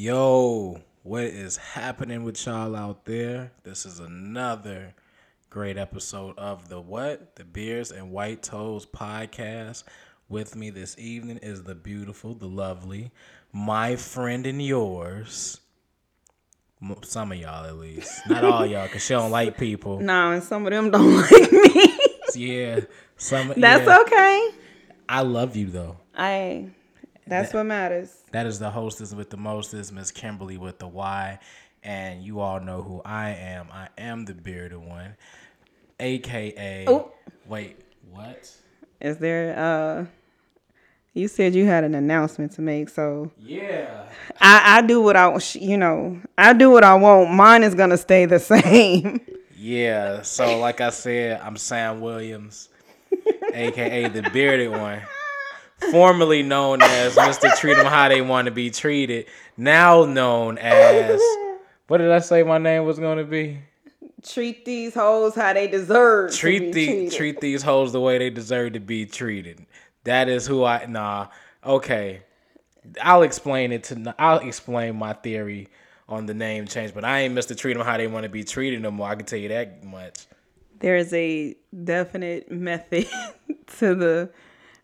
Yo, what is happening with y'all out there? This is another great episode of the what? The Beers and White Toes podcast. With me this evening is the beautiful, the lovely, my friend and yours. Some of y'all at least. Not all y'all, because she don't like people. No, and some of them don't like me. Yeah. Some That's yeah. okay. I love you though. I. That's what matters. That is the hostess with the mostest, Miss Kimberly with the Y. And you all know who I am. I am the bearded one. AKA Oh. Wait, what? Is there? uh You said you had an announcement to make, so Yeah. I I do what I you know I do what I want. Mine is gonna stay the same. Yeah. So like I said, I'm Sam Williams, aka the bearded one. Formerly known as Mr. Treat 'em How They Want to Be Treated. Now known as what did I say my name was gonna be? treat these hoes how they deserve. to treat be the treated. treat these hoes the way they deserve to be treated. That is who I nah. Okay, I'll explain it to. I'll explain my theory on the name change, but I ain't Mister Treat them how they want to be treated no more. I can tell you that much. There is a definite method to the.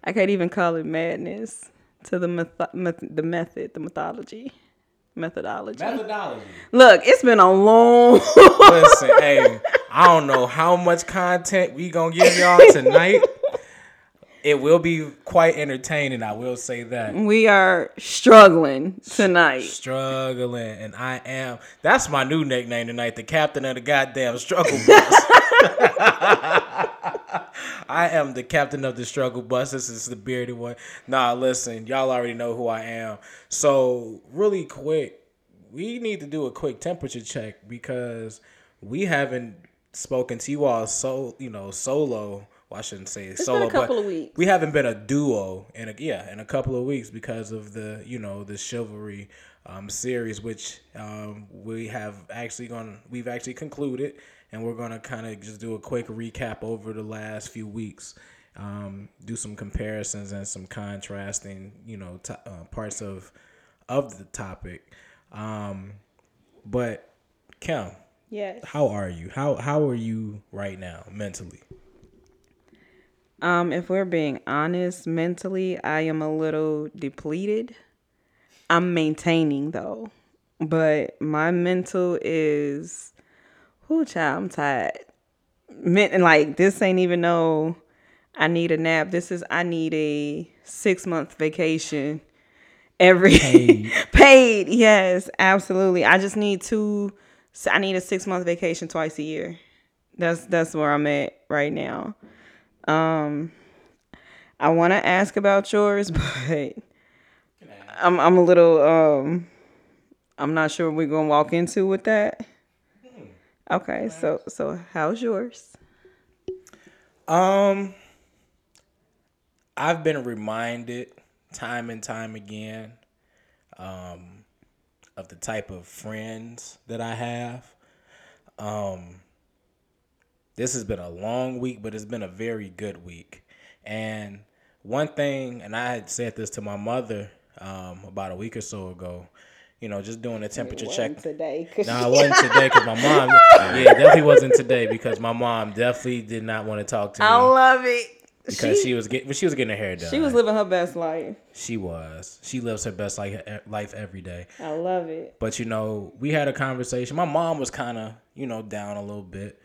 I can't even call it madness. To the meth- meth- the method, the mythology. methodology. Methodology. Look, it's been a long. Listen, hey, I don't know how much content we gonna give y'all tonight. It will be quite entertaining. I will say that. we are struggling tonight. Struggling, and I am. That's my new nickname tonight. The captain of the goddamn struggle bus. I am the captain of the struggle bus. This is the bearded one. Nah, listen, y'all already know who I am. So, really quick, we need to do a quick temperature check because we haven't spoken to you all so you know solo. Well, I shouldn't say solo, been a couple but of weeks. we haven't been a duo in a yeah in a couple of weeks because of the you know the chivalry um, series, which um, we have actually gone we've actually concluded, and we're gonna kind of just do a quick recap over the last few weeks, um, do some comparisons and some contrasting you know to, uh, parts of of the topic, um, but Kim, Yes. how are you? How how are you right now mentally? Um, if we're being honest, mentally, I am a little depleted. I'm maintaining though, but my mental is, whoo, child, I'm tired. And like this ain't even no. I need a nap. This is I need a six month vacation. Every Paid. paid, yes, absolutely. I just need two. I need a six month vacation twice a year. That's that's where I'm at right now. Um, I want to ask about yours, but I'm I'm a little um, I'm not sure what we're gonna walk into with that. Okay, so so how's yours? Um, I've been reminded time and time again um, of the type of friends that I have. Um, this has been a long week, but it's been a very good week. And one thing, and I had said this to my mother um, about a week or so ago, you know, just doing a temperature check. today. No, it wasn't today because my mom, yeah, definitely wasn't today because my mom definitely did not want to talk to me I love it. because she, she, was getting she was getting her hair done. she was living her best life. She was. She lives her best life life every day. I love it. But you know, we had a conversation. My mom was kind of you know down a little bit,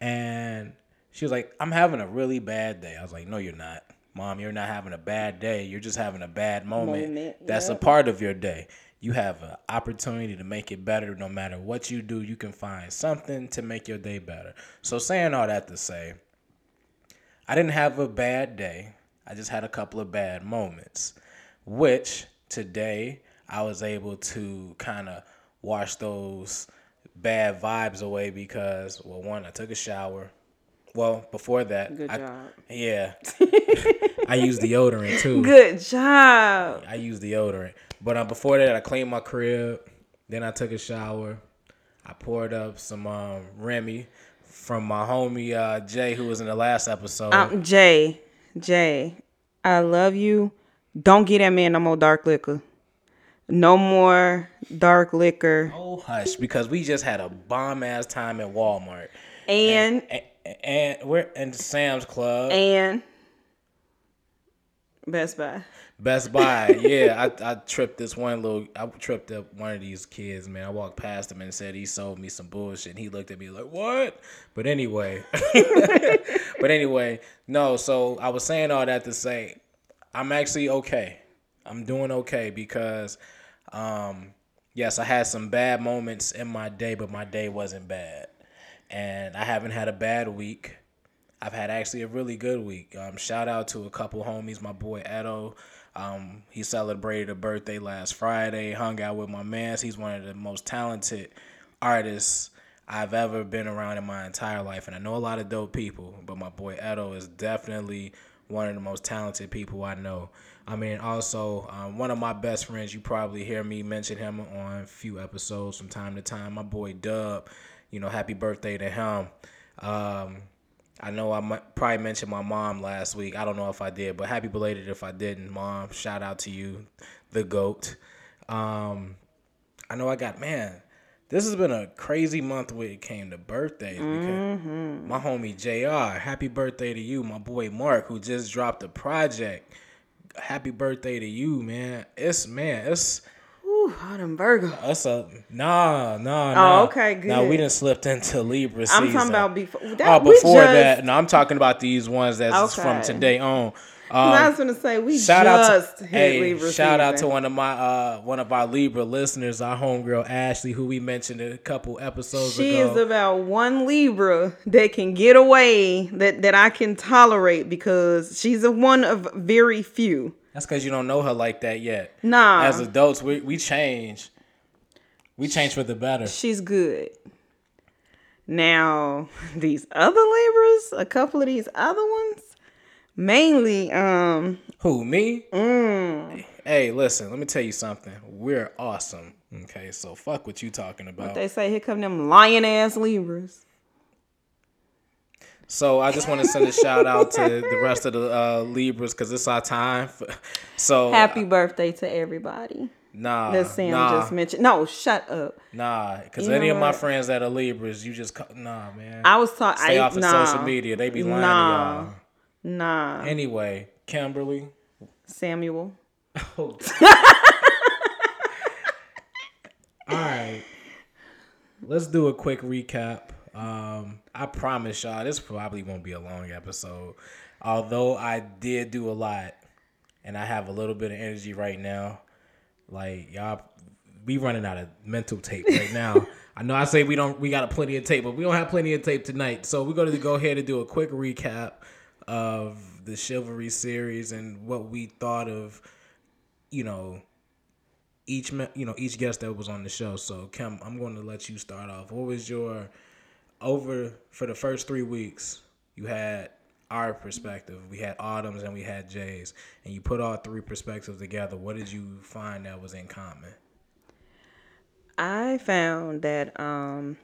and she was like, "I'm having a really bad day." I was like, "No, you're not, mom. You're not having a bad day. You're just having a bad moment. Moment, That's a part of your day." You have an opportunity to make it better no matter what you do. You can find something to make your day better. So, saying all that to say, I didn't have a bad day. I just had a couple of bad moments, which today I was able to kind of wash those bad vibes away because, well, one, I took a shower. Well, before that, Good I, job. yeah, I used deodorant too. Good job. I used deodorant, but uh, before that, I cleaned my crib. Then I took a shower. I poured up some um, Remy from my homie uh, Jay, who was in the last episode. Um, Jay, Jay, I love you. Don't get that man no more dark liquor. No more dark liquor. Oh hush, because we just had a bomb ass time at Walmart. And and, and we're in Sam's Club. And Best Buy. Best Buy, yeah. I, I tripped this one little. I tripped up one of these kids, man. I walked past him and said he sold me some bullshit. And he looked at me like, "What?" But anyway, but anyway, no. So I was saying all that to say, I'm actually okay. I'm doing okay because, um, yes, I had some bad moments in my day, but my day wasn't bad, and I haven't had a bad week. I've had actually a really good week. Um, shout out to a couple homies, my boy Edo. Um, he celebrated a birthday last Friday. Hung out with my man. He's one of the most talented artists I've ever been around in my entire life, and I know a lot of dope people. But my boy Edo is definitely one of the most talented people I know. I mean, also um, one of my best friends. You probably hear me mention him on a few episodes from time to time. My boy Dub. You know, happy birthday to him. Um, I know I might, probably mentioned my mom last week. I don't know if I did, but happy belated if I didn't, mom. Shout out to you, the goat. Um, I know I got man. This has been a crazy month when it came to birthdays. Mm-hmm. My homie Jr. Happy birthday to you, my boy Mark, who just dropped a project. Happy birthday to you, man. It's man, it's Ooh, Autumn Virgo. That's a nah, nah, nah. Oh, okay, good. Now we didn't slipped into Libra season. I'm talking about before. oh, That, before just, that, no, I'm talking about these ones that's from Okay. today on. 'cause I Um, was gonna say we shout just out to hey, Libra shout out to one of my uh one of our Libra listeners, our homegirl Ashley, who we mentioned a couple episodes She ago. is about one Libra that can get away that that I can tolerate because she's a one of very few. That's because you don't know her like that yet. Nah, As adults, we we change. We change for the better. she's good. Now these other Libras, a couple of these other ones, mainly um Who me? mm, Hey, listen. Let me tell you something. We're awesome. Okay, so fuck what you talking about. they say here come them lion ass Libras. So I just want to send a shout out to the rest of the uh, Libras because it's our time. For, so Happy birthday to everybody. nah, That Sam nah, just mentioned. No, shut up. nah. Because any of my friends that are Libras, you just nah, man. I was talking. Stay I, off of nah, social media. They be lying Nah. to y'all. Nah, Anyway, Kimberly. Samuel. Oh. All right. Let's do a quick recap. Um, I promise y'all this probably won't be a long episode. Although I did do a lot and I have a little bit of energy right now. Like y'all we running out of mental tape right now. I know I say we don't we got a plenty of tape, but we don't have plenty of tape tonight. So we're gonna go ahead and do a quick recap of the chivalry series and what we thought of, you know, each you know each guest that was on the show. So Kim, I'm going to let you start off. What was your over for the first three weeks? You had our perspective. We had Autumn's and we had Jay's, and you put all three perspectives together. What did you find that was in common? I found that um,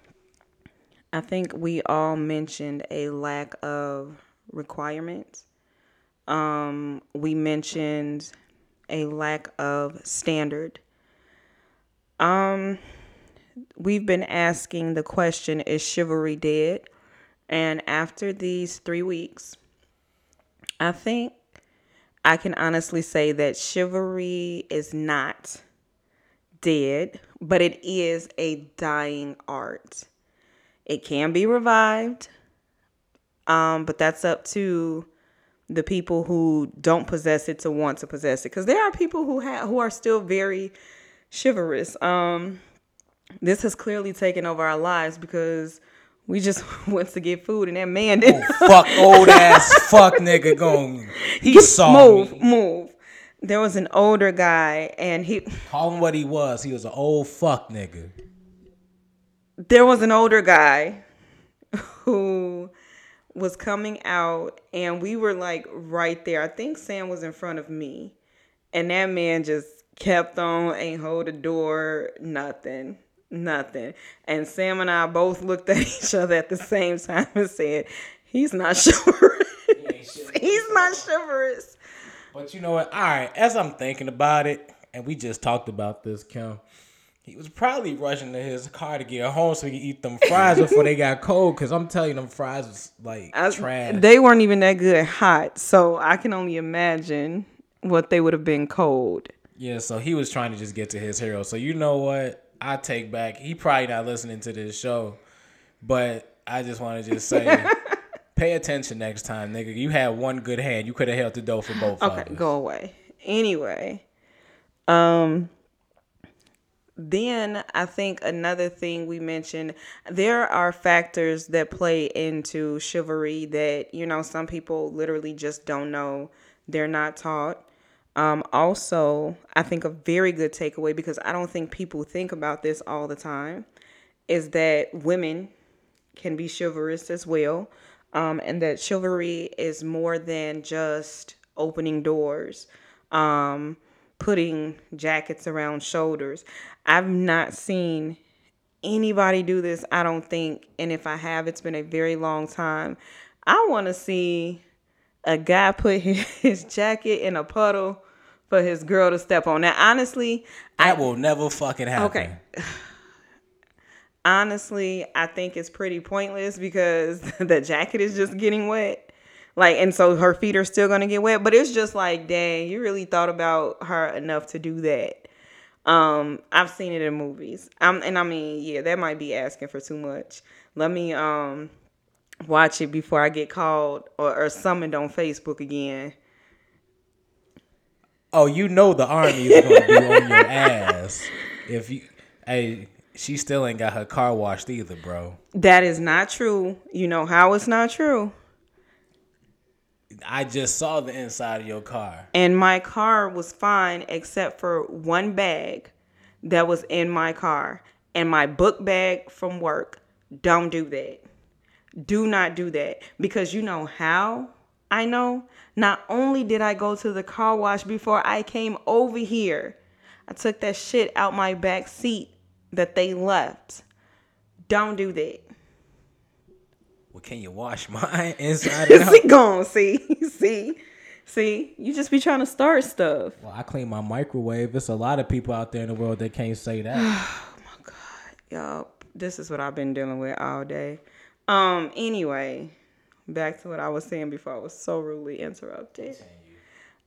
I think we all mentioned a lack of requirements. Um, we mentioned a lack of standard. Um, we've been asking the question: Is chivalry dead? And after these three weeks, I think I can honestly say that chivalry is not dead, but it is a dying art. It can be revived, um, but that's up to the people who don't possess it to want to possess it. Because there are people who have who are still very chivalrous. Um, this has clearly taken over our lives because we just went to get food and that man didn't oh, Fuck old ass fuck nigga going. He saw move, me. move. There was an older guy and he Call him what he was. He was an old fuck nigga. there was an older guy who was coming out and we were like right there. I think Sam was in front of me. And that man just kept on, ain't hold the door, nothing. Nothing. And Sam and I both looked at each other at the same time and said, He's not chivalrous. He's not chivalrous. But you know what? All right, as I'm thinking about it, and we just talked about this, Kim. He was probably rushing to his car to get home so he could eat them fries before they got cold. Cause I'm telling you, them fries was like I- trash. They weren't even that good hot, so I can only imagine what they would have been cold. Yeah, so he was trying to just get to his hero. So you know what? I take back. He probably not listening to this show, but I just want to just say, pay attention next time, nigga. You had one good hand. You could have held the dough for both. Okay, go away. Anyway, um then I think another thing we mentioned there are factors that play into chivalry that you know some people literally just don't know they're not taught um, also I think a very good takeaway because I don't think people think about this all the time is that women can be chivalrous as well, um, and that chivalry is more than just opening doors, um, putting jackets around shoulders. I've not seen anybody do this, I don't think, and if I have, it's been a very long time. I want to see a guy put his, his jacket in a puddle for his girl to step on. Now, honestly, That will never fucking happen. Okay. honestly, I think it's pretty pointless because the jacket is just getting wet. Like, and so her feet are still gonna get wet. But it's just like, dang, you really thought about her enough to do that. Um, I've seen it in movies. Um, and I mean, yeah, that might be asking for too much. Let me um watch it before I get called or, or summoned on Facebook again. Oh, you know the army is gonna be on your ass if you. Hey, she still ain't got her car washed either, bro. That is not true. You know how it's not true. I just saw the inside of your car. and my car was fine except for one bag that was in my car and my book bag from work. Don't do that. Do not do that because you know how I know. Not only did I go to the car wash before I came over here, I took that shit out my back seat that they left. Don't do that. Well, can you wash mine inside and out? gone. See, see, see. You just be trying to start stuff. Well, I clean my microwave. There's a lot of people out there in the world that can't say that. Oh my god, y'all, this is what I've been dealing with all day. Um, anyway, back to what I was saying before I was so rudely interrupted.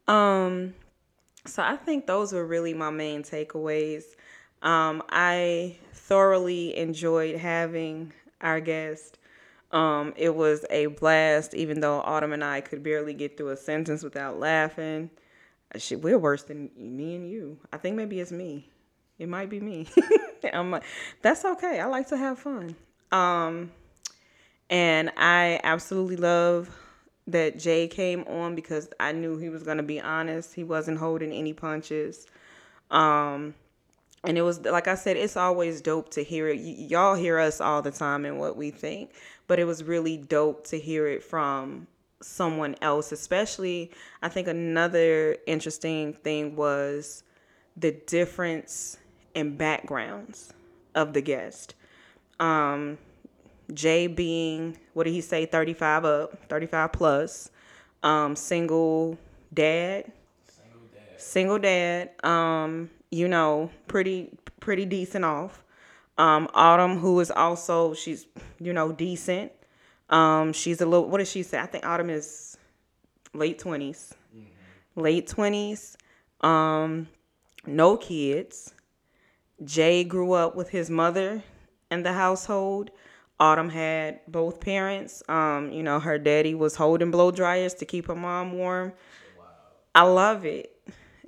Um, so I think those were really my main takeaways. Um, I thoroughly enjoyed having our guest. Um, it was a blast, even though Autumn and I could barely get through a sentence without laughing. Shit, we're worse than me and you. I think maybe it's me. It might be me. I'm that's okay. I like to have fun. Um, and I absolutely love that Jay came on because I knew he was gonna be honest. He wasn't holding any punches. Um, and it was like I said, it's always dope to hear it. Y- y'all hear us all the time and what we think, but it was really dope to hear it from someone else. Especially, I think another interesting thing was the difference in backgrounds of the guest. Um, Jay being what did he say, thirty five up, thirty five plus, um, single dad, single dad, um, you know, pretty pretty decent off. Um, Autumn, who is also she's you know decent. Um, she's a little. What did she say? I think Autumn is late 20s late twenties. Um, no kids. Jay grew up with his mother in the household. Autumn had both parents. Um, you know, her daddy was holding blow dryers to keep her mom warm. I love it.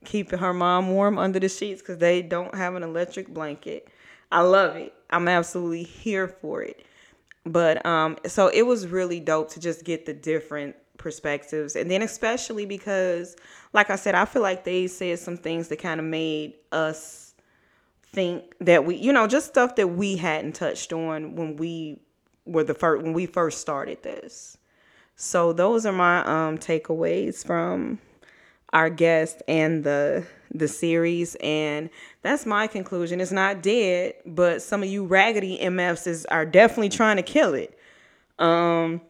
Keeping her mom warm under the sheets because they don't have an electric blanket. I love it. I'm absolutely here for it. But um, so it was really dope to just get the different perspectives. And then especially because, like I said, I feel like they said some things that kind of made us think that we, you know, just stuff that we hadn't touched on when we were the first when we first started this. So those are my um takeaways from our guest and the the series and that's my conclusion. It's not dead but some of you raggedy mfs is, are definitely trying to kill it. Um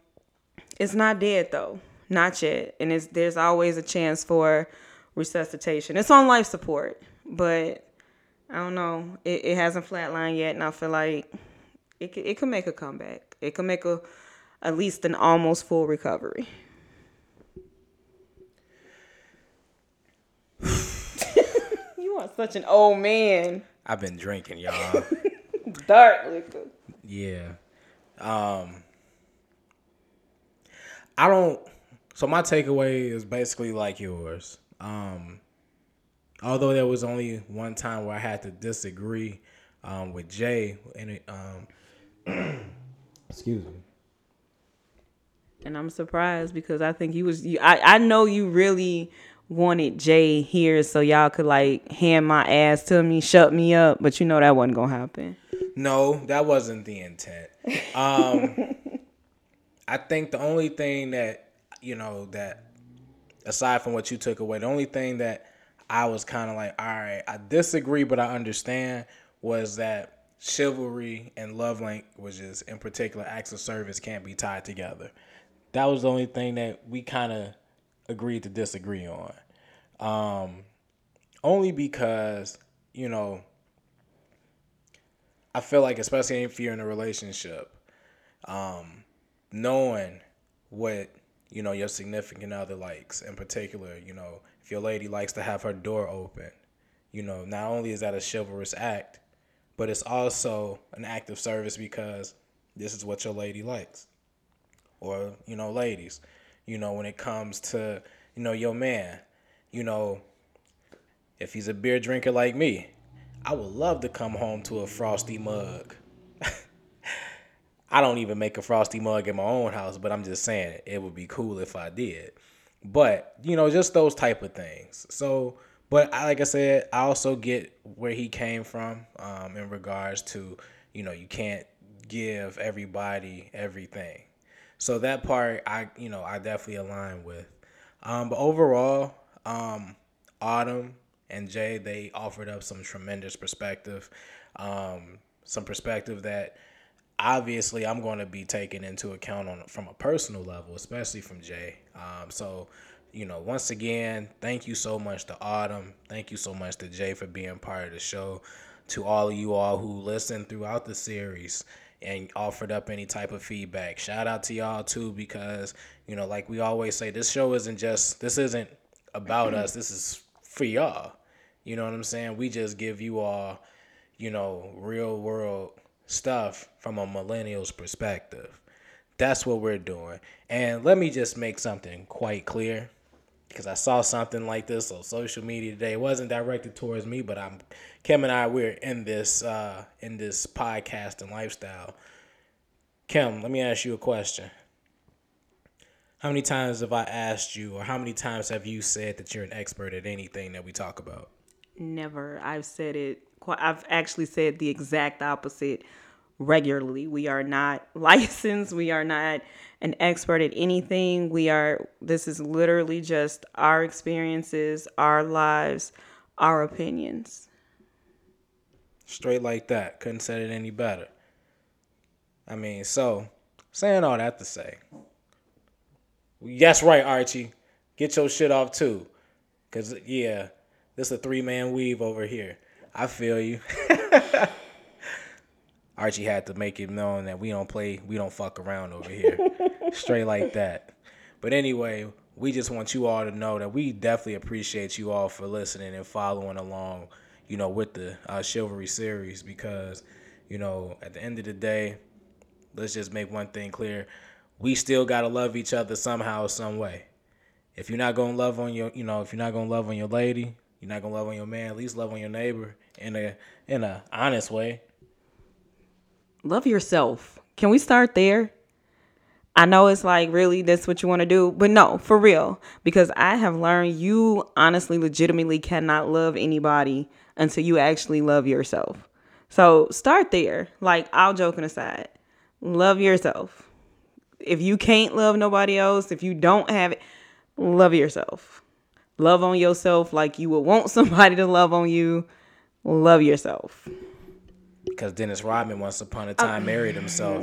it's not dead though. Not yet. And it's there's always a chance for resuscitation. It's on life support but I don't know. It, it hasn't flatlined yet, and I feel like it could, it could make a comeback. It could make a at least an almost full recovery. you are such an old man. I've been drinking, y'all. Dark liquor. Yeah. Um I don't so my takeaway is basically like yours. Um although there was only one time where I had to disagree um, with Jay and it, um excuse me. And I'm surprised because I think you was you I, I know you really wanted Jay here so y'all could like hand my ass to me, shut me up, but you know that wasn't gonna happen. No, that wasn't the intent. Um, I think the only thing that you know that aside from what you took away, the only thing that I was kind of like, all right, I disagree, but I understand was that chivalry and love languages, in particular acts of service, can't be tied together. That was the only thing that we kind of agreed to disagree on. Um, only because you know I feel like, especially if you're in a relationship, um, knowing what you know your significant other likes, in particular, you know, your lady likes to have her door open, you know, not only is that a chivalrous act, but it's also an act of service because this is what your lady likes, or you know, ladies, you know, when it comes to you know your man, you know, if he's a beer drinker like me, I would love to come home to a frosty mug. I don't even make a frosty mug in my own house, but I'm just saying it would be cool if I did. But, you know, just those type of things. So, but I, like I said, I also get where he came from um, in regards to, you know, you can't give everybody everything. So that part, I, you know, I definitely align with. Um, but overall, um, Autumn and Jay, they offered up some tremendous perspective, um, some perspective that obviously I'm going to be taken into account on from a personal level, especially from Jay. Um, so, you know, once again, thank you so much to Autumn. Thank you so much to Jay for being part of the show. To all of you all who listened throughout the series and offered up any type of feedback. Shout out to y'all too because, you know, like we always say, this show isn't just this isn't about us. This is for y'all. You know what I'm saying? We just give you all, you know, real world stuff from a millennial's perspective. That's what we're doing. And let me just make something quite clear because I saw something like this on social media today. It wasn't directed towards me, but I'm Kim and I we're in this uh in this podcast and lifestyle. Kim, let me ask you a question. How many times have I asked you or how many times have you said that you're an expert at anything that we talk about? Never. I've said it. I've actually said the exact opposite regularly. We are not licensed. We are not an expert at anything. We are. This is literally just our experiences, our lives, our opinions. Straight like that. Couldn't say it any better. I mean, so saying all that to say, yes, right, Archie. Get your shit off too, cause yeah, this a three man weave over here. I feel you. Archie had to make it known that we don't play, we don't fuck around over here. Straight like that. But anyway, we just want you all to know that we definitely appreciate you all for listening and following along, you know, with the uh, Chivalry series because, you know, at the end of the day, let's just make one thing clear. We still got to love each other somehow, some way. If you're not going to love on your, you know, if you're not going to love on your lady, you're not gonna love on your man. At least love on your neighbor in a in a honest way. Love yourself. Can we start there? I know it's like really that's what you want to do, but no, for real. Because I have learned you honestly, legitimately cannot love anybody until you actually love yourself. So start there. Like, all joking aside, love yourself. If you can't love nobody else, if you don't have it, love yourself. Love on yourself like you would want somebody to love on you. Love yourself. Because Dennis Rodman once upon a time uh, married himself.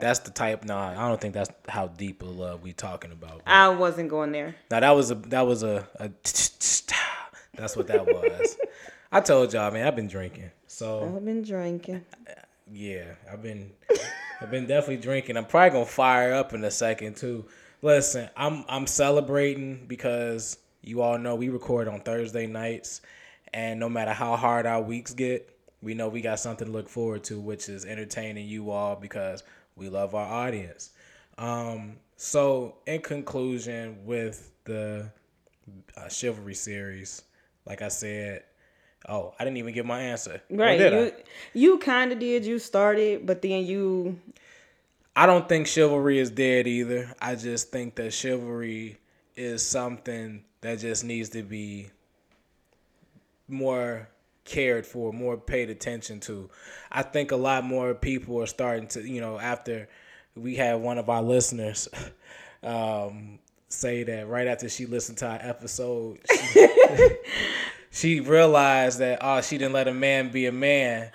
That's the type. No, I don't think that's how deep of love we talking about. I wasn't going there. Now that was a that was a, a that's what that was. I told y'all, man, I've been drinking. So I've been drinking. yeah, I've been I've been definitely drinking. I'm probably gonna fire up in a second too. Listen, I'm I'm celebrating because you all know we record on Thursday nights, and no matter how hard our weeks get, we know we got something to look forward to, which is entertaining you all because we love our audience. Um, so in conclusion, with the uh, chivalry series, like I said, oh, I didn't even give my answer. Right. You you kind of did. You started, but then you I don't think chivalry is dead either. I just think that chivalry is something that just needs to be more cared for, more paid attention to. I think a lot more people are starting to, you know, after we had one of our listeners um, say that right after she listened to our episode, she, she realized that, oh, she didn't let a man be a man.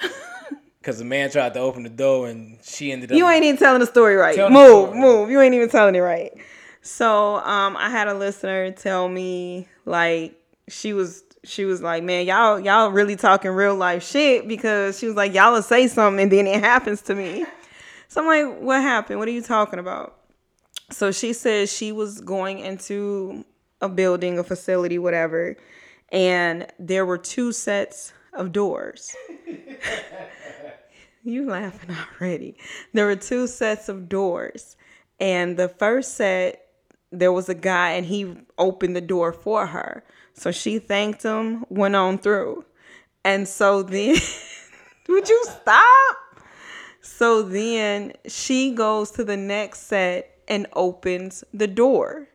Because the man tried to open the door and she ended up. you ain't even telling the story right. Move, move. You ain't even telling it right. So um, I had a listener tell me like she was she was like, man, y'all y'all really talking real life shit because she was like, y'all will say something and then it happens to me. So I'm like, what happened? What are you talking about? So she says she was going into a building, a facility, whatever, and there were two sets of doors. you laughing already. There were two sets of doors. And the first set, there was a guy and he opened the door for her. So she thanked him, went on through. And so then, would you stop? So then she goes to the next set and opens the door.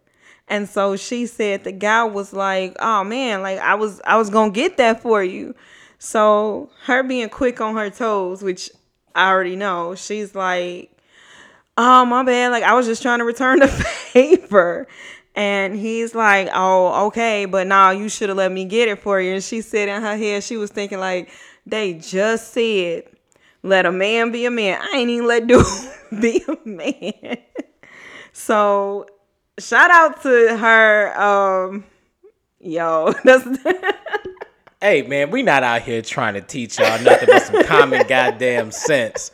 And so she said the guy was like, "Oh man, like I was I was going to get that for you." So her being quick on her toes, which I already know, she's like, "Oh, my bad. Like I was just trying to return the favor." And he's like, "Oh, okay, but now you should have let me get it for you." And she said in her head, she was thinking like, "They just said let a man be a man. I ain't even let dude be a man." so, shout out to her um yo, that's Hey man, we not out here trying to teach y'all nothing but some common goddamn sense.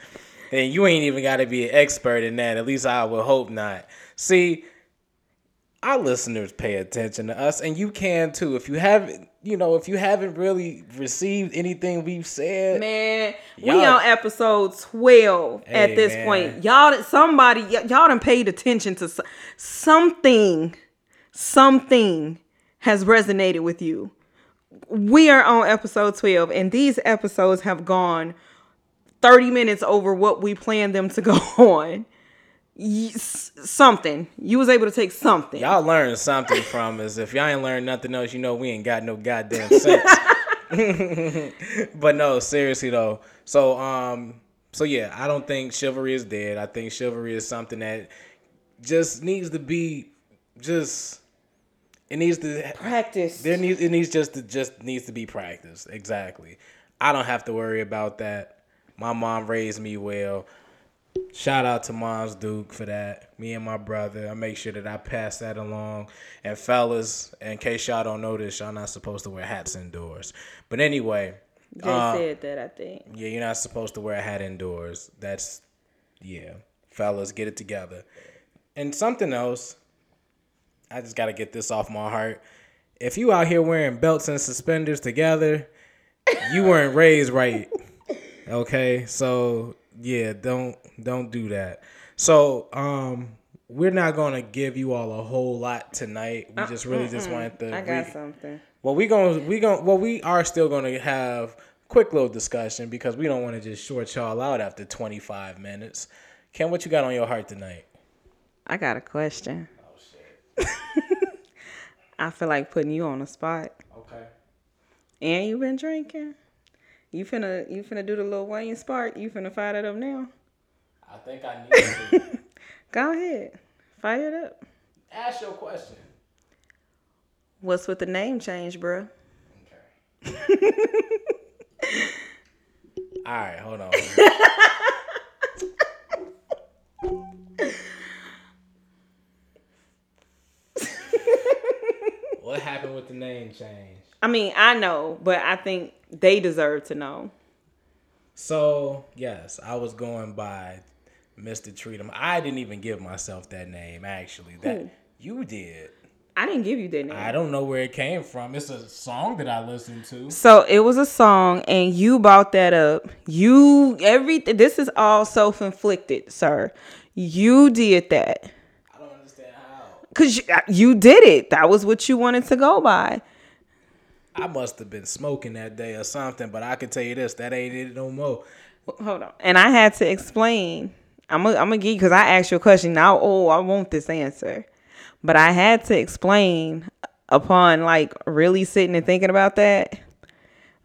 And you ain't even gotta be an expert in that. At least I would hope not. See, our listeners pay attention to us, and you can too. If you haven't, you know, if you haven't really received anything we've said, Man, we on episode 12 at this man. point. Y'all somebody y- y'all done paid attention to something something has resonated with you. We are on episode 12 and these episodes have gone 30 minutes over what we planned them to go on. Y- something. You was able to take something. y'all learned something from us. If y'all ain't learned nothing else, you know we ain't got no goddamn sense. but no, seriously though. So um, so yeah, I don't think chivalry is dead. I think chivalry is something that just needs to be just. It needs to Practice. there needs it needs just to just needs to be practiced. Exactly. I don't have to worry about that. My mom raised me well. Shout out to Mom's Duke for that. Me and my brother. I make sure that I pass that along. And fellas, in case y'all don't know this, y'all not supposed to wear hats indoors. But anyway, Jay uh, said that, I think. yeah, you're not supposed to wear a hat indoors. That's yeah. Fellas, get it together. And something else, I just gotta get this off my heart. If you out here wearing belts and suspenders together, you weren't raised right. Okay? So yeah, don't don't do that. So um we're not gonna give you all a whole lot tonight. We just really just wanted to I got re- something. well, we gonna we gonna well we are still to have quick little discussion because we don't want to just short y'all out after 25 minutes. Ken, what you got on your heart tonight? I got a question. Oh shit. I feel like putting you on the spot. Okay. And you been drinking. You finna you finna do the Lil Wayne spark. You finna fire that up now. I think I need to Go ahead. Fire it up. ask your question. What's with the name change, bruh? Okay. All right, hold on. what happened with the name change? I mean, I know, but I think they deserve to know. So yes, I was going by Mr. Treatum. I didn't even give myself that name actually. That Who? you did. I didn't give you that name. I don't know where it came from. It's a song that I listened to. So it was a song, and you brought that up. You everything. This is all self inflicted, sir. You did that I don't understand how. because you, you did it. That was what you wanted to go by. I must have been smoking that day or something, but I can tell you this, that ain't it no more. Hold on. And I had to explain. I'm a, I'm a geek because I asked you a question. Now, oh, I want this answer, but I had to explain upon like really sitting and thinking about that.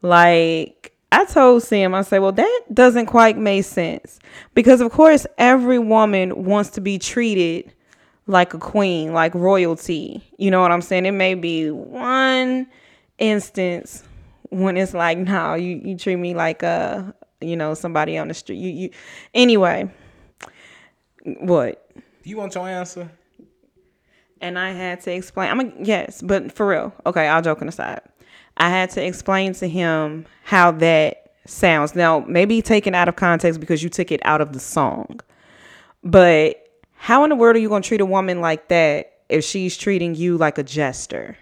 Like I told Sam, I said, well, that doesn't quite make sense because of course every woman wants to be treated like a queen, like royalty. You know what I'm saying? It may be one instance when it's like, no, you, you treat me like a, you know, somebody on the street. You you anyway. What? You want your answer? And I had to explain. I'm a, yes, but for real. Okay, all joking aside, I had to explain to him how that sounds. Now, maybe taken out of context because you took it out of the song. But how in the world are you going to treat a woman like that if she's treating you like a jester?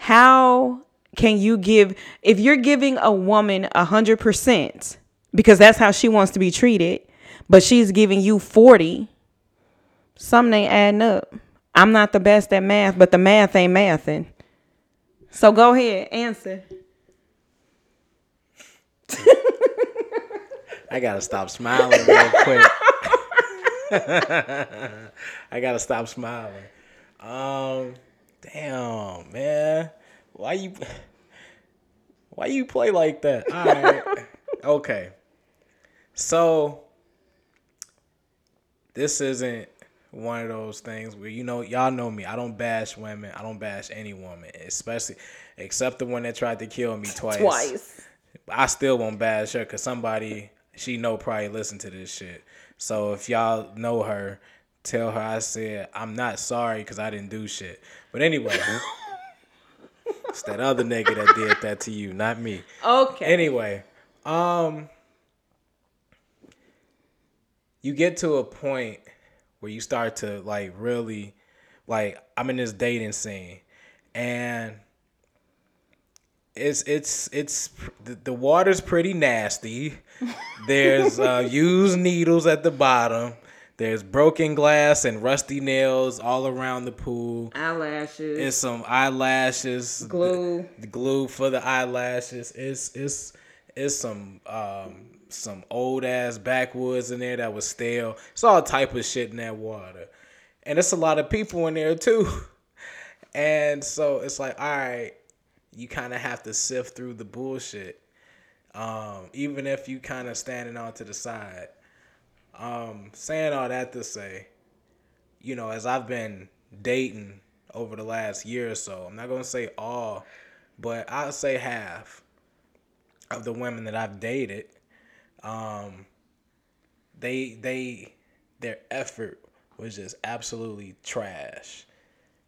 How can you give if you're giving a woman a hundred percent because that's how she wants to be treated, but she's giving you forty? Something ain't adding up. I'm not the best at math, but the math ain't mathing. So go ahead, answer. I gotta stop smiling real quick. I gotta stop smiling. Um, damn, man, why you, why you play like that? All right, okay. So this isn't one of those things where you know y'all know me. I don't bash women. I don't bash any woman, especially except the one that tried to kill me twice. Twice. I still won't bash her because somebody she know probably listen to this shit. So if y'all know her, tell her I said I'm not sorry because I didn't do shit. But anyway, it's that other nigga that did that to you, not me. Okay. Anyway, um, you get to a point where you start to like really, like I'm in this dating scene, and it's it's it's the, the water's pretty nasty. There's uh, used needles at the bottom. There's broken glass and rusty nails all around the pool. Eyelashes. It's some eyelashes, Glue. the, glue for the eyelashes. It's it's it's some um some old ass backwoods in there that was stale. It's all type of shit in that water, and it's a lot of people in there too. And so it's like, all right, you kind of have to sift through the bullshit, um, even if you kind of standing on to the side. Um, saying all that to say, you know, as I've been dating over the last year or so, I'm not gonna say all, but I'll say half of the women that I've dated, um, they they their effort was just absolutely trash.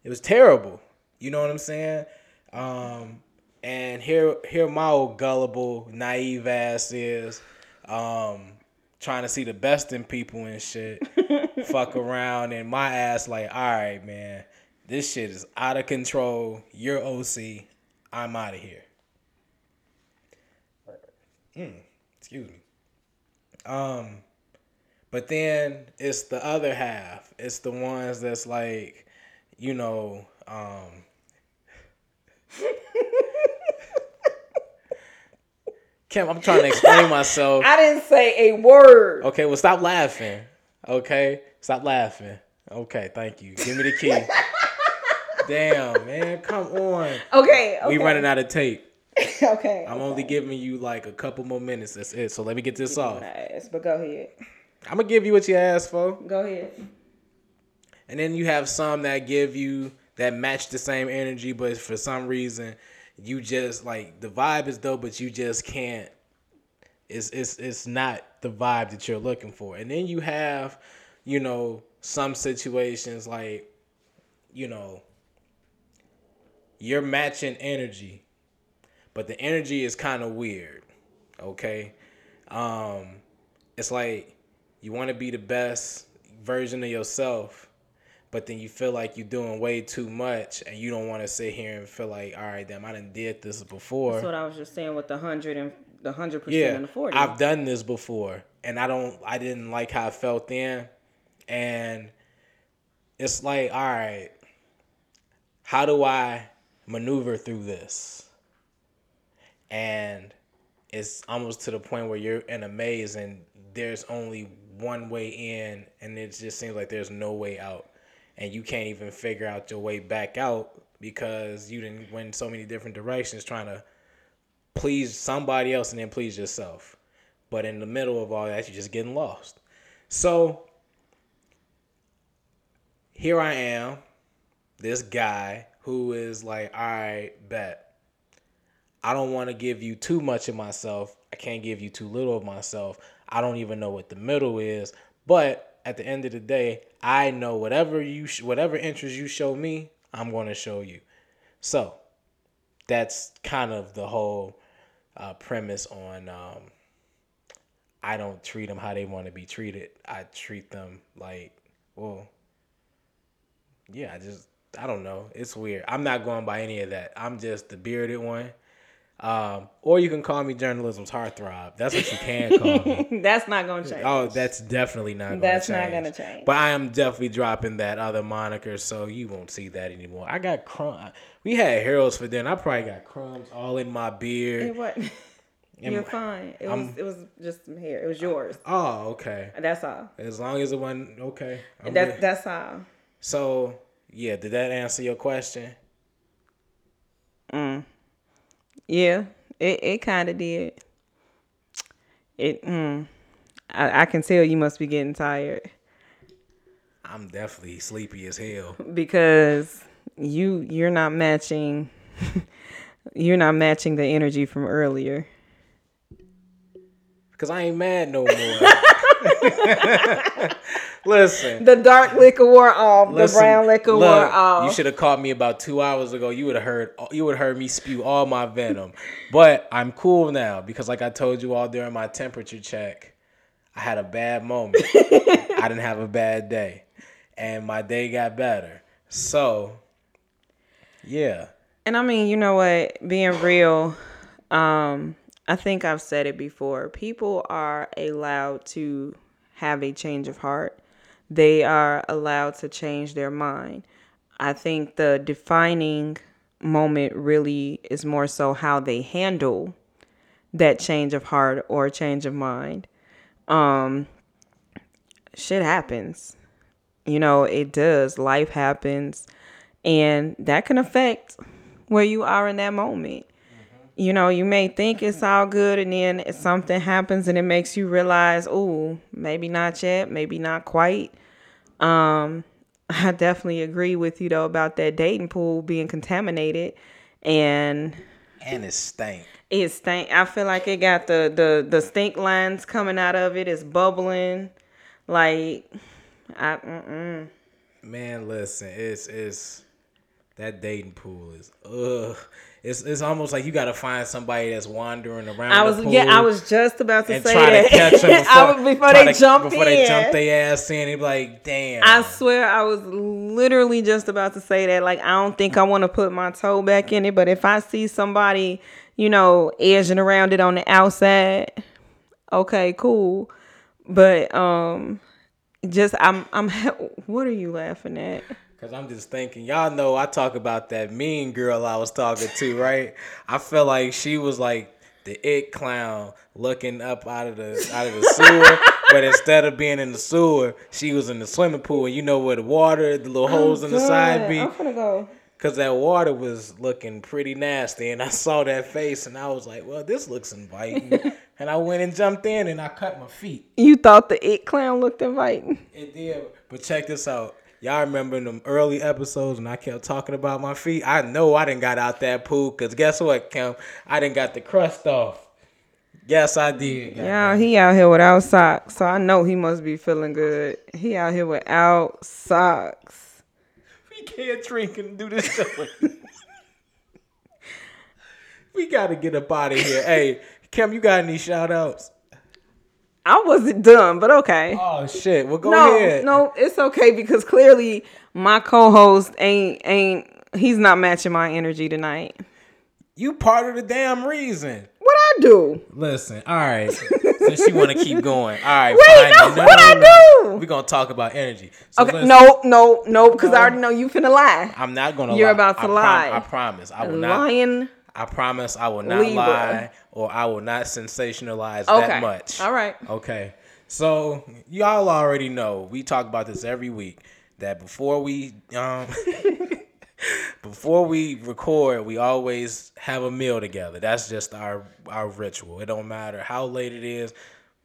It was terrible. You know what I'm saying? Um, and here here my old gullible, naive ass is, um, trying to see the best in people and shit. fuck around and my ass like, all right, man, this shit is out of control. You're OC. I'm out of here. Mm, excuse me. Um, but then it's the other half. It's the ones that's like, you know, um, Kim, I'm trying to explain myself. I didn't say a word. Okay, well, stop laughing. Okay, stop laughing. Okay, thank you. Give me the key. Damn, man, come on. Okay. okay. We running out of tape. okay. I'm only giving you like a couple more minutes. That's it. So let me get this off. Nice, but go ahead. I'm gonna give you what you asked for, Go ahead. and then you have some that give you that match the same energy, but for some reason you just like the vibe is dope, but you just can't. It's it's it's not the vibe that you're looking for, and then you have, you know, some situations like, you know, you're matching energy, but the energy is kind of weird. Okay, um, it's like you want to be the best version of yourself, but then you feel like you're doing way too much, and you don't want to sit here and feel like, all right, damn, I didn't did this before. That's what I was just saying with the hundred and the hundred yeah, percent and the forty. I've done this before, and I don't, I didn't like how I felt then, and it's like, all right, how do I maneuver through this? And it's almost to the point where you're in a maze and there's only one way in, and it just seems like there's no way out, and you can't even figure out your way back out because you didn't went so many different directions trying to please somebody else and then please yourself. But in the middle of all that, you're just getting lost. So here I am, this guy who is like, all right, bet. I don't want to give you too much of myself. I can't give you too little of myself. I don't even know what the middle is. But at the end of the day, I know whatever you sh- whatever interest you show me, I'm going to show you. So that's kind of the whole uh, premise on. Um, I don't treat them how they want to be treated. I treat them like, well, yeah, I just I don't know. It's weird. I'm not going by any of that. I'm just the bearded one. Um, or you can call me journalism's heartthrob. That's what you can call me. that's not gonna change. Oh, that's definitely not. Gonna That's not gonna change. But I am definitely dropping that other moniker, so you won't see that anymore. I got crumb. We had Harold's for dinner. I probably got crumbs all in my beard. It what? You're fine. It was it was just some hair. It was yours. Oh, okay. That's all. As long as it wasn't okay. I'm That's good. that's all. So yeah, did that answer your question? Yeah, it it kind of did. It. Mm, I I can tell you must be getting tired I'm definitely sleepy as hell. because you you're not matching. you're not matching the energy from earlier. Cause I ain't mad no more. Listen. The dark liquor wore off. Listen, the brown liquor wore off. You should have called me about two hours ago. You would have heard. You would have heard me spew all my venom. But I'm cool now because, like I told you all during my temperature check, I had a bad moment. I didn't have a bad day, and my day got better. So, yeah, And I mean, you know what? Being real, um, I think I've said it before. People are allowed to have a change of heart. They are allowed to change their mind. I think the defining moment really is more so how they handle that change of heart or change of mind. Um shit happens. You know, it does. Life happens and that can affect where you are in that moment. You know, you may think it's all good, and then something happens and it makes you realize, oh, maybe not yet, maybe not quite. Um, I definitely agree with you though about that dating pool being contaminated, and and it stank. it stank. I feel like it got the the the stink lines coming out of it. It's bubbling, like I. Mm-mm. Man, listen, it's it's that dating pool is ugh. It's it's almost like you got to find somebody that's wandering around. I was yeah, I was just about to and say try that. to catch them before, I was, before they to- jump before in. they jump their ass in. They be like, damn. I swear I was literally just about to say that. Like I don't think I want to put my toe back in it, but if I see somebody, you know, edging around it on the outside, okay, cool. But um just I'm I'm what are you laughing at? Cause I'm just thinking, y'all know I talk about that mean girl I was talking to, right? I felt like she was like the it clown looking up out of the out of the sewer, but instead of being in the sewer, she was in the swimming pool, and you know where the water, the little holes in the side be, I'm gonna go. cause that water was looking pretty nasty, and I saw that face, and I was like, well, this looks inviting, and I went and jumped in, and I cut my feet. You thought the it clown looked inviting. It did. But check this out. Y'all remember in them early episodes when I kept talking about my feet? I know I didn't got out that pool because guess what, Kim? I didn't got the crust off. Yes, I did. Yeah, he out here without socks, so I know he must be feeling good. He out here without socks. We can't drink and do this show. we gotta get up out of here. Hey, Kim, you got any shout outs? I wasn't done, but okay. Oh shit. Well go no, ahead. no, it's okay because clearly my co-host ain't ain't he's not matching my energy tonight. You part of the damn reason. What I do? Listen, all right. Since you want to keep going, all right. Wait, fine. no, what I do? We're gonna talk about energy. So Okay, listen, no, no, no, because I already know you finna lie. I'm not gonna. Lie. You're lie. about to I prom- lie. I promise. I will not. Lying. I promise. I will not Libra. lie, or I will not sensationalize Okay. that much. All right. Okay. So y'all already know we talk about this every week that before we um before we record, we always have a meal together. That's just our our ritual. It don't matter how late it is.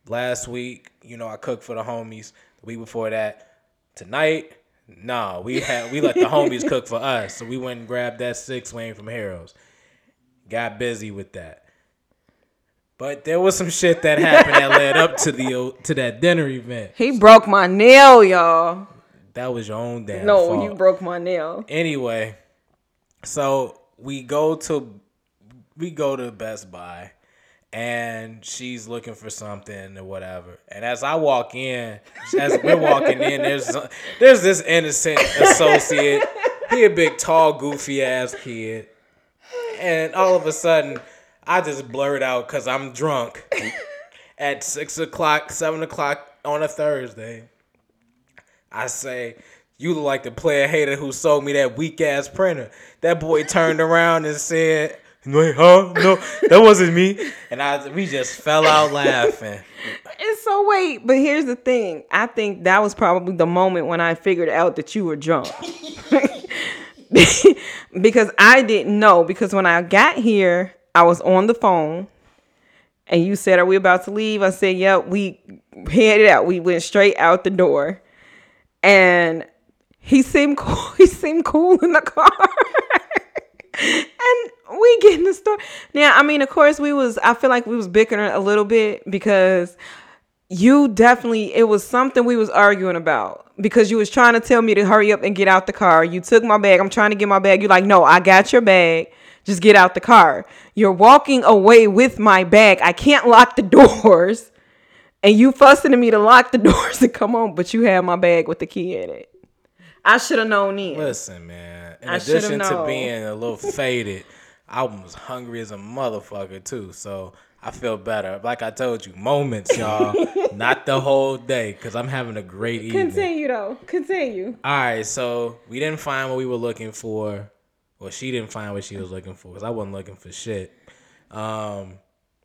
Last week, you know, I cooked for the homies. The week before that, tonight, no, we had we let the homies cook for us. So we went and grabbed that six wing from Harold's. Got busy with that. But there was some shit that happened that led up to the to that dinner event. He broke my nail, y'all. That was your own damn No, fault. you broke my nail. anyway, so we go to we go to Best Buy and she's looking for something or whatever. And as I walk in, as we're walking in, there's there's this innocent associate. He a big, tall, goofy ass kid. And all of a sudden, I just blurt out because I'm drunk at six o'clock, seven o'clock on a Thursday. I say, you look like the player hater who sold me that weak ass printer. That boy turned around and said, Wait, huh? No, that wasn't me. And I we just fell out laughing. And so wait, but here's the thing. I think that was probably the moment when I figured out that you were drunk. because I didn't know. Because when I got here, I was on the phone and you said, Are we about to leave? I said, Yep, we headed out. We went straight out the door. And he seemed cool. He seemed cool in the car. and we get in the store. Now, I mean, of course, we was I feel like we was bickering a little bit because you definitely it was something we was arguing about because you was trying to tell me to hurry up and get out the car. You took my bag. I'm trying to get my bag. You're like, no, I got your bag. Just get out the car. You're walking away with my bag. I can't lock the doors. And you fussing at me to lock the doors and come on, but you had my bag with the key in it. I should have known then. Listen, man. In I addition to being a little faded, I was hungry as a motherfucker too. So I feel better. Like I told you, moments, y'all, not the whole day, because I'm having a great evening. Continue though. Continue. All right, so we didn't find what we were looking for. Well, she didn't find what she was looking for because I wasn't looking for shit. Um,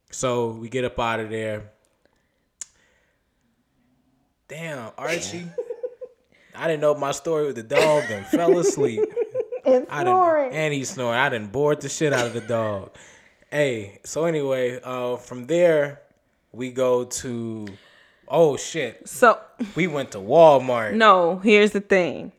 so we get up out of there. Damn, Archie. I didn't know my story with the dog and fell asleep. And I didn't, and he's snoring. I didn't bored the shit out of the dog. Hey, so anyway, uh, from there we go to, oh shit, So we went to Walmart. No, here's the thing.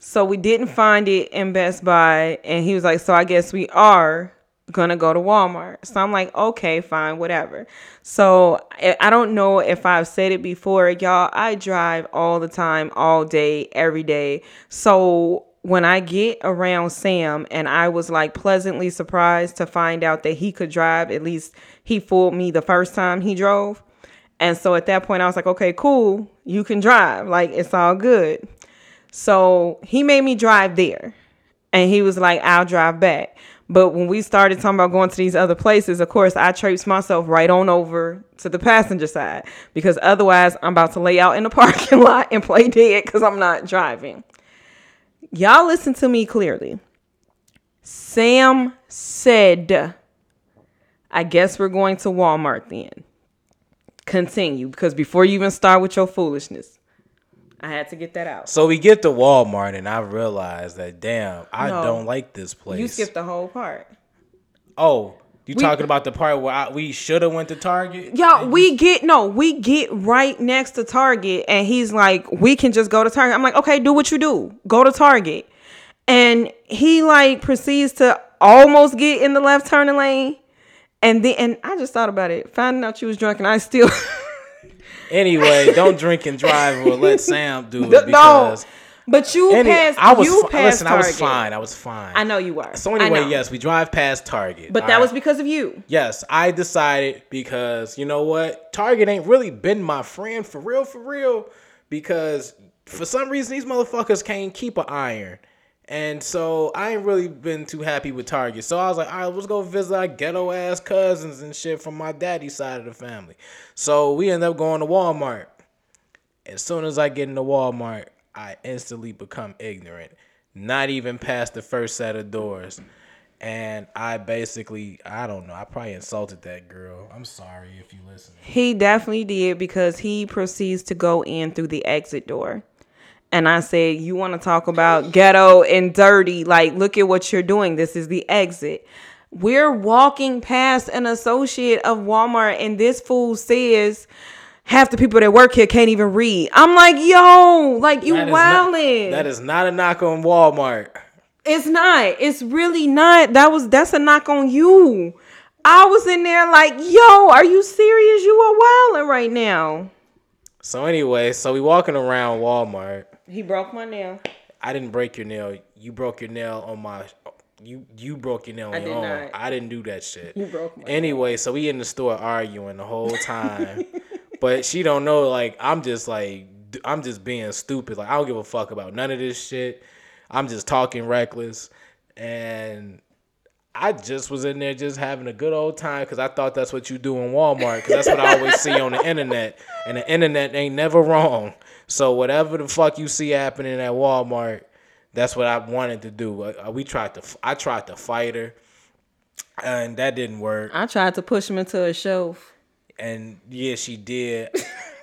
So we didn't find it in Best Buy, and he was like, "So I guess we are gonna go to Walmart." So I'm like, "Okay, fine, whatever." So I I don't know if I've said it before, y'all. I drive all the time, all day, every day. So when I get around Sam, and I was like pleasantly surprised to find out that he could drive. At least he fooled me the first time he drove. And so at that point, I was like, okay, cool, you can drive. Like, it's all good. So he made me drive there. And he was like, I'll drive back. But when we started talking about going to these other places, of course, I traipsed myself right on over to the passenger side because otherwise I'm about to lay out in the parking lot and play dead because I'm not driving. Y'all listen to me clearly. Sam said, I guess we're going to Walmart then continue because before you even start with your foolishness, I had to get that out. So we get to Walmart and I realize that damn, I No. don't like this place. You skipped the whole part. Oh, you We- talking about the part where I, we should have went to Target? Y'all, we get no, we get right next to Target, and he's like, we can just go to Target. I'm like, okay, do what you do, go to Target, and he like proceeds to almost get in the left turning lane, and then and I just thought about it, finding out you was drunk, and I still Anyway, don't drink and drive or let Sam do it No. But you Any- passed. I was you passed listen. I was Target. fine. I was fine. I know you were. So anyway, yes, we drive past Target. But that right? was because of you. Yes, I decided because you know what? Target ain't really been my friend for real, for real. Because for some reason these motherfuckers can't keep an iron. And so I ain't really been too happy with Target. So I was like, all right, let's go visit our ghetto ass cousins and shit from my daddy's side of the family. So we end up going to Walmart. As soon as I get into Walmart, I instantly become ignorant. Not even past the first set of doors. And I basically, I don't know, I probably insulted that girl. I'm sorry if you listen. He definitely did because he proceeds to go in through the exit door. And I said, You want to talk about ghetto and dirty? Like, look at what you're doing. This is the exit. We're walking past an associate of Walmart, and this fool says, Half the people that work here can't even read. I'm like, Yo, like, you That not- that is not a knock on Walmart. It's not. It's really not. That was that's a knock on you. I was in there like, yo, are you serious? You are wilding right now. So anyway, so we walking around Walmart. He broke my nail. I didn't break your nail. You broke your nail on my. You you broke your nail on I your did own. not. I didn't do that shit. You broke my Anyway, so we in the store arguing the whole time, but she don't know. Like I'm just like I'm just being stupid. Like I don't give a fuck about none of this shit. I'm just talking reckless, and I just was in there just having a good old time because I thought that's what you do in Walmart because that's what I always see on the internet, and the internet ain't never wrong. So whatever the fuck you see happening at Walmart, that's what I wanted to do. Uh, We tried to, I tried to fight her, and that didn't work. I tried to push him into a shelf. And yeah, she did.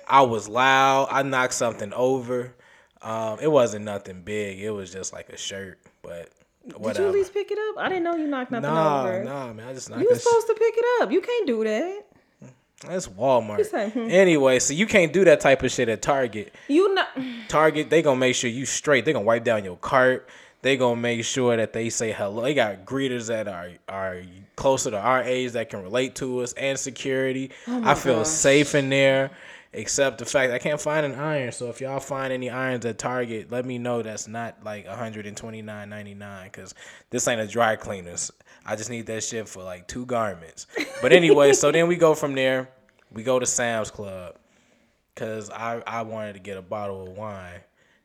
I was loud. I knocked something over. Um, it wasn't nothing big. It was just like a shirt, but Did you at least pick it up? I didn't know you knocked nothing Nah, over. nah, man. I just knocked You were supposed to pick it up. You can't do that. That's Walmart. hmm. Anyway, so you can't do that type of shit at Target. You know. Target, they gonna make sure you straight. They gonna wipe down your cart. They gonna make sure that they say hello. They got greeters that are are closer to our age that can relate to us and security. Oh I feel gosh. safe in there. Except the fact I can't find an iron. So if y'all find any irons at Target, let me know that's not like $129.99 because this ain't a dry cleaners. I just need that shit for like two garments. But anyway, so then we go from there. We go to Sam's Club because I, I wanted to get a bottle of wine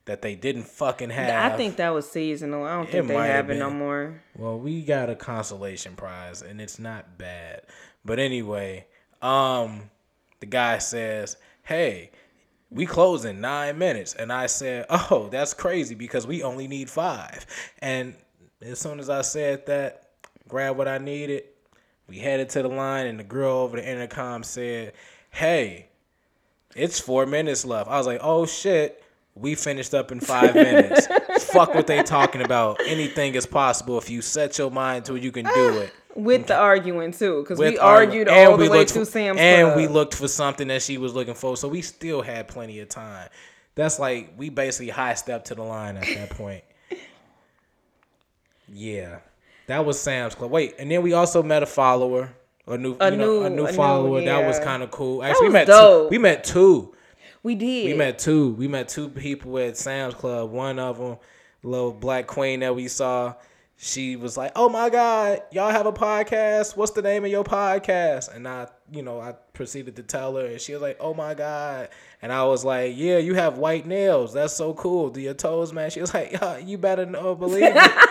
that they didn't fucking have. I think that was seasonal. I don't think they have it no more. Well, we got a consolation prize and it's not bad. But anyway, um the guy says, "Hey, we close in 9 minutes." And I said, "Oh, that's crazy because we only need 5." And as soon as I said that, grabbed what I needed, we headed to the line and the girl over the intercom said, "Hey, it's 4 minutes left." I was like, "Oh shit." We finished up in five minutes. Fuck what they talking about. Anything is possible if you set your mind to it. You can do it. With the arguing too, because we argued all the way for- Sam's and Club. we looked for something that she was looking for, so we still had plenty of time. That's like we basically high stepped to the line at that point. yeah, that was Sam's Club. Wait, and then we also met a follower, a new, A you know, a new- new a new- follower. That was kind of cool. Actually, we was met dope. two. We met two. We did. We met two. We met two people at Sam's Club. One of them, little black queen that we saw, she was like, "Oh my God, y'all have a podcast? What's the name of your podcast?" And I, you know, I proceeded to tell her, and she was like, "Oh my God," and I was like, "Yeah, you have white nails. That's so cool. Do your toes, man?" She was like, yeah, "You better know, believe it."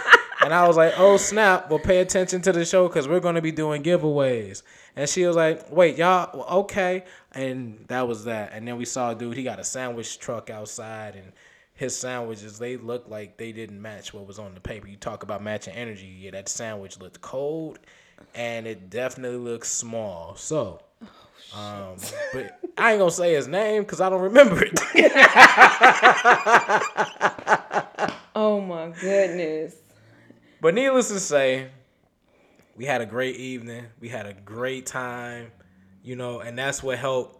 And I was like, "Oh snap! Well, pay attention to the show because we're gonna be doing giveaways." And she was like, "Wait, y'all, okay?" And that was that. And then we saw a dude. He got a sandwich truck outside, and his sandwiches they looked like they didn't match what was on the paper. You talk about matching energy. Yeah, that sandwich looked cold, and it definitely looked small. So. Um, but I ain't gonna say his name because I don't remember it. oh my goodness. But needless to say, we had a great evening. We had a great time, you know, and that's what helped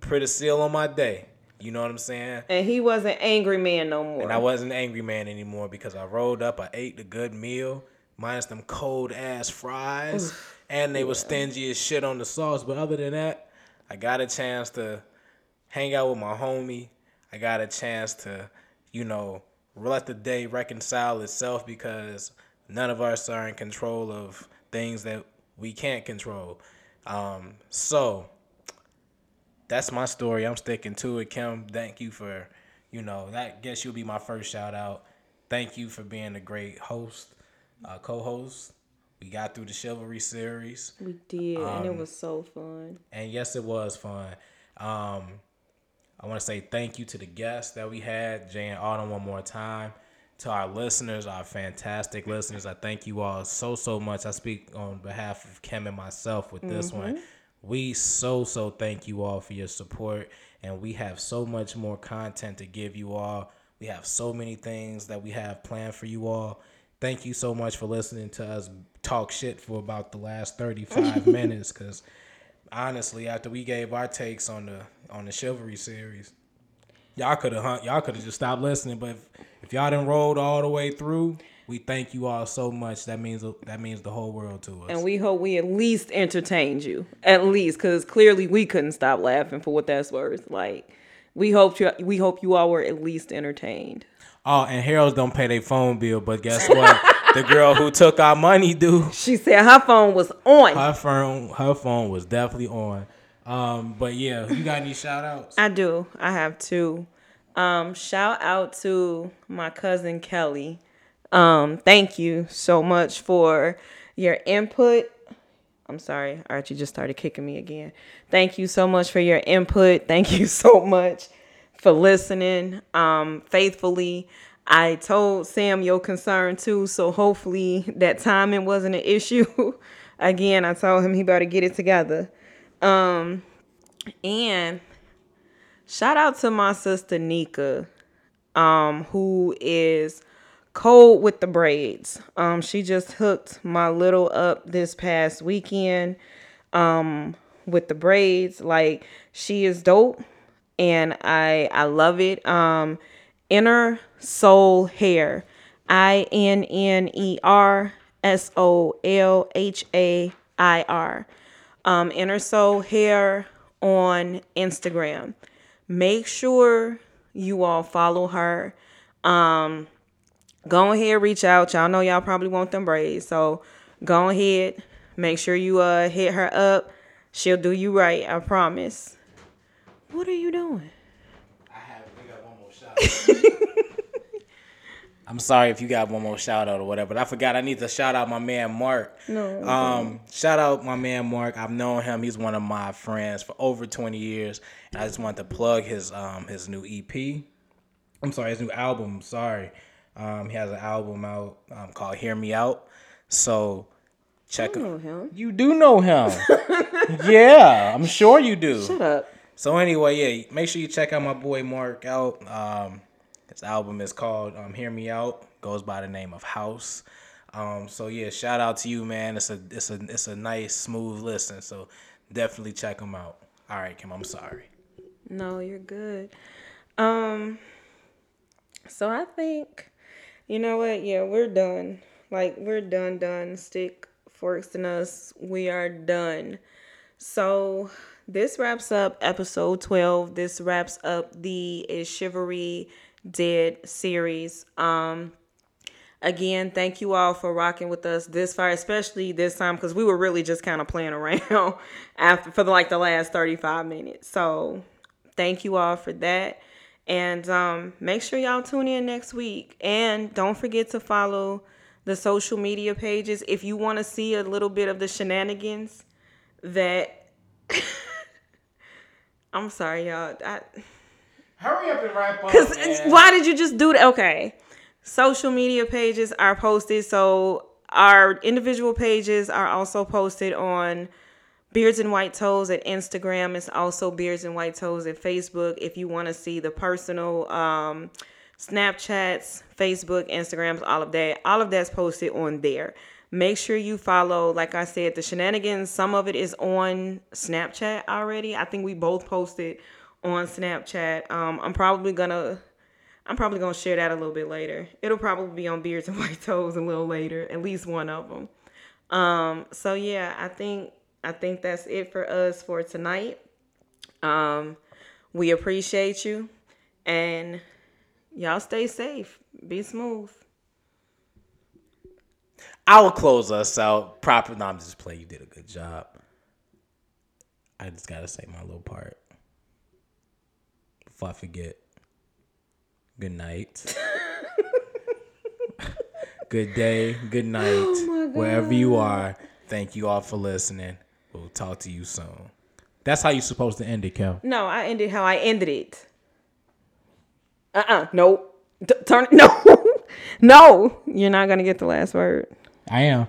put a seal on my day. You know what I'm saying? And he wasn't angry man no more. And I wasn't angry man anymore because I rolled up, I ate the good meal, minus them cold ass fries, and they were stingy as shit on the sauce. But other than that, I got a chance to hang out with my homie. I got a chance to, you know, let the day reconcile itself because none of us are in control of things that we can't control. Um, so that's my story. I'm sticking to it. Kim, thank you for, you know, that guess you'll be my first shout out. Thank you for being a great host, uh, co-host. We got through the chivalry series. We did, um, and it um, was so fun. And yes, it was fun. Um, I want to say thank you to the guests that we had, Jay and Autumn, one more time. To our listeners, our fantastic listeners, I thank you all so so much. I speak on behalf of Kim and myself with this mm-hmm. one. We so so thank you all for your support, and we have so much more content to give you all. We have so many things that we have planned for you all. Thank you so much for listening to us talk shit for about the last 35 minutes cuz honestly after we gave our takes on the on the chivalry series y'all could have y'all could have just stopped listening but if, if y'all didn't rolled all the way through we thank you all so much that means that means the whole world to us and we hope we at least entertained you at least because clearly we couldn't stop laughing for what that's worth like we hope you we hope you all were at least entertained oh and Harold's don't pay their phone bill but guess what the girl who took our money, dude. She said her phone was on. Her phone, her phone was definitely on. Um, but yeah, you got any shout outs? I do. I have two. Um, shout out to my cousin Kelly. Um, thank you so much for your input. I'm sorry, Archie just started kicking me again. Thank you so much for your input. Thank you so much for listening um, faithfully. I told Sam your concern too, so hopefully that timing wasn't an issue. Again, I told him he better get it together. Um, and shout out to my sister Nika, um, who is cold with the braids. Um, she just hooked my little up this past weekend um, with the braids. Like she is dope, and I I love it. Um, Inner Sol Hair. I N N E R S O L H A I R. Um, Inner Sol Hair on Instagram. Make sure you all follow her. Um, go ahead, reach out. Y'all know y'all probably want them braids. So go ahead, make sure you uh hit her up. She'll do you right, I promise. What are you doing? I'm sorry if you got one more shout out or whatever, but I forgot I need to shout out my man Mark. No. Um, shout out my man Mark. I've known him. He's one of my friends for over 20 years, and I just want to plug his um his new EP. I'm sorry, his new album. Sorry, um, he has an album out um, called "Hear Me Out." So check. I know him. You do know him. yeah, I'm sure you do. Shut up. So anyway, yeah, make sure you check out my boy Mark out. Um, his album is called um, "Hear Me Out." Goes by the name of House. Um, so yeah, shout out to you, man. It's a it's a it's a nice smooth listen. So definitely check him out. All right, Kim. I'm sorry. No, you're good. Um. So I think, you know what? Yeah, we're done. Like we're done. Done. Stick forks in us. We are done. So this wraps up episode 12. This wraps up the Is Chivalry Dead series. Um, again, thank you all for rocking with us this far, especially this time because we were really just kind of playing around after for like the last 35 minutes. So thank you all for that. And um, make sure y'all tune in next week. And don't forget to follow the social media pages if you want to see a little bit of the shenanigans that I'm sorry, y'all. I, Hurry up and wrap up. Because why did you just do that? Okay. Social media pages are posted. So our individual pages are also posted on Beards and White Toes at Instagram. It's also Beards and White Toes at Facebook. If you want to see the personal um, Snapchats, Facebook, Instagrams, all of that, all of that's posted on there. Make sure you follow, like I said, the shenanigans. Some of it is on Snapchat already. I think we both posted on Snapchat. Um, I'm probably gonna I'm probably gonna share that a little bit later. It'll probably be on Beards and White Toes a little later, at least one of them. Um, so yeah, I think I think that's it for us for tonight. Um, we appreciate you, and Y'all stay safe. Be smooth. I will close us out. Proper. No, I'm just playing. You did a good job. I just gotta say my little part I forget. Good night. good day. Good night. Wherever you are. Thank you all for listening. We'll talk to you soon. That's how you're supposed to end it, Kel. No, I ended how I ended it. Uh uh Nope. T- turn. No. no. You're not gonna get the last word. I am.